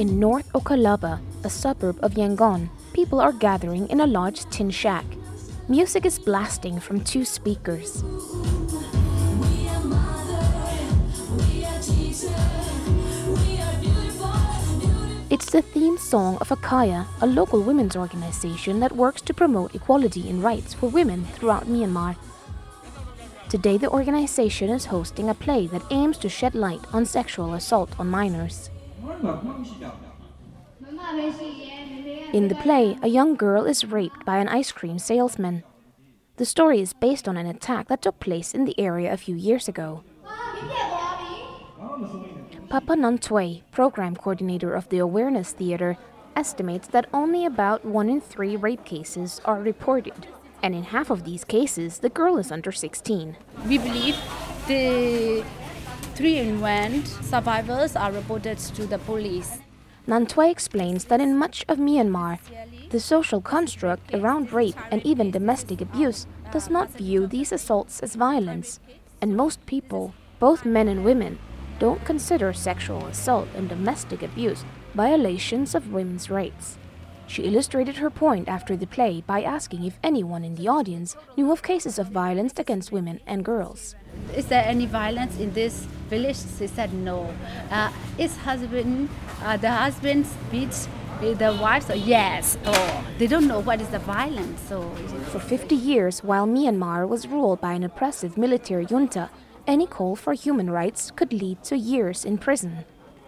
In North Okkalapa, a suburb of Yangon, people are gathering in a large tin shack. Music is blasting from two speakers. It's the theme song of Akhaya, a local women's organization that works to promote equality and rights for women throughout Myanmar. Today, the organization is hosting a play that aims to shed light on sexual assault on minors. In the play, a young girl is raped by an ice cream salesman. The story is based on an attack that took place in the area a few years ago. Papa Nan Htwe, program coordinator of the Awareness Theater, estimates that only about one in three rape cases are reported, and in half of these cases, the girl is under 16. We believe the three in one survivors are reported to the police. Nan Htwe explains that in much of Myanmar, the social construct around rape and even domestic abuse does not view these assaults as violence, and most people, both men and women, don't consider sexual assault and domestic abuse violations of women's rights. She illustrated her point after the play by asking if anyone in the audience knew of cases of violence against women and girls. Is there any violence in this village? She said no. Uh, is husband, uh, the husband beats the wife? So yes. Oh, they don't know what is the violence. So for 50 years, while Myanmar was ruled by an oppressive military junta, any call for human rights could lead to years in prison.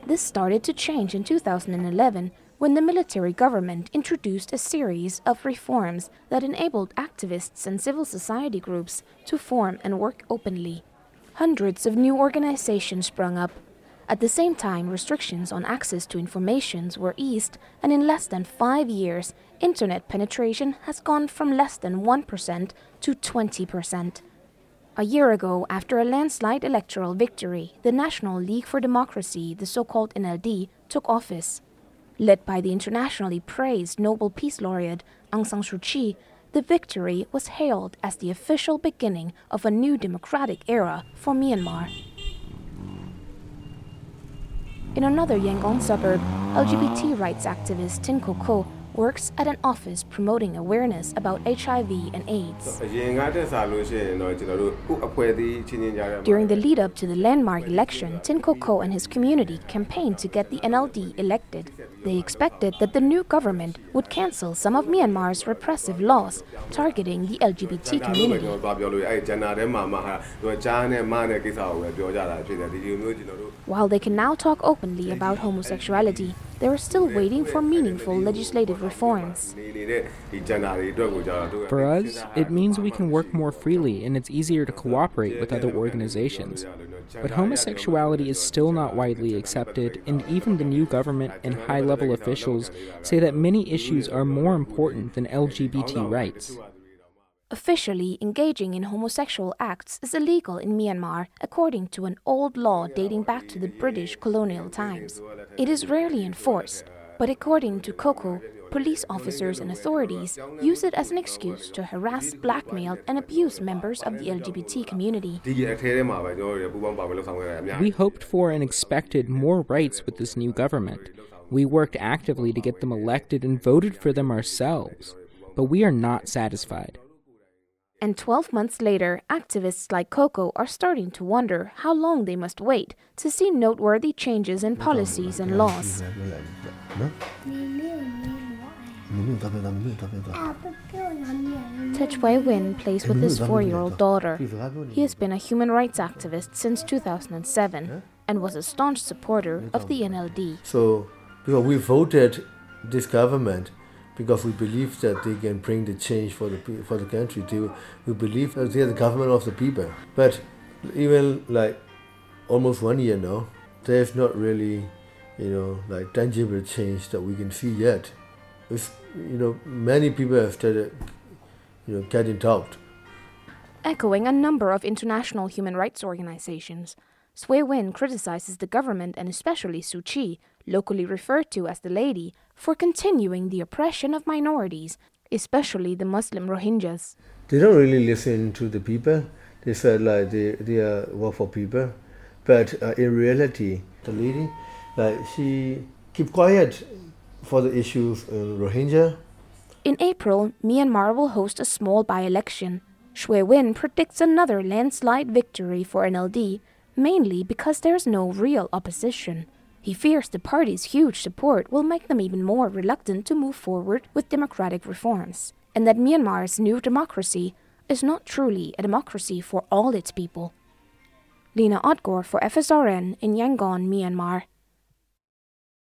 This started to change in 2011 when the military government introduced a series of reforms that enabled activists and civil society groups to form and work openly. Hundreds of new organizations sprung up. At the same time, restrictions on access to information were eased, and in less than five years, internet penetration has gone from less than 1% to 20%. A year ago, after a landslide electoral victory, the National League for Democracy, the so called NLD, took office. Led by the internationally praised Nobel Peace Laureate Aung San Suu Kyi, the victory was hailed as the official beginning of a new democratic era for Myanmar. In another Yangon suburb, LGBT rights activist Tin Ko Ko works at an office promoting awareness about HIV and AIDS. During the lead up to the landmark election, Tin Ko Ko and his community campaigned to get the NLD elected. They expected that the new government would cancel some of Myanmar's repressive laws targeting the LGBT community. While they can now talk openly about homosexuality, they are still waiting for meaningful legislative reforms. For us, it means we can work more freely and it's easier to cooperate with other organizations. But homosexuality is still not widely accepted, and even the new government and high level officials say that many issues are more important than LGBT rights. Officially, engaging in homosexual acts is illegal in Myanmar according to an old law dating back to the British colonial times. It is rarely enforced, but according to Ko Ko, police officers and authorities use it as an excuse to harass, blackmail, and abuse members of the LGBT community. We hoped for and expected more rights with this new government. We worked actively to get them elected and voted for them ourselves. But we are not satisfied. And 12 months later, activists like Ko Ko are starting to wonder how long they must wait to see noteworthy changes in policies and laws. Thet Swe Win plays with his four year old daughter. He has been a human rights activist since 2007 and was a staunch supporter of the NLD. So, because we voted this government because we believe that they can bring the change for the for the country. They, we believe that they are the government of the people. But even like almost one year now, there's not really, you know, like tangible change that we can see yet. It's, you know, many people have started, you know, getting doubt. Echoing a number of international human rights organizations, Swe Win criticizes the government and especially Suu Kyi, locally referred to as the lady, for continuing the oppression of minorities, especially the Muslim Rohingyas. They don't really listen to the people. They felt like they, they are work for people. But uh, in reality, the lady, like she keep quiet for the issues in Rohingya. In April, Myanmar will host a small by election. Swe Win predicts another landslide victory for NLD, mainly because there's no real opposition. He fears the party's huge support will make them even more reluctant to move forward with democratic reforms, and that Myanmar's new democracy is not truly a democracy for all its people. Lena Odgaard for FSRN in Yangon, Myanmar.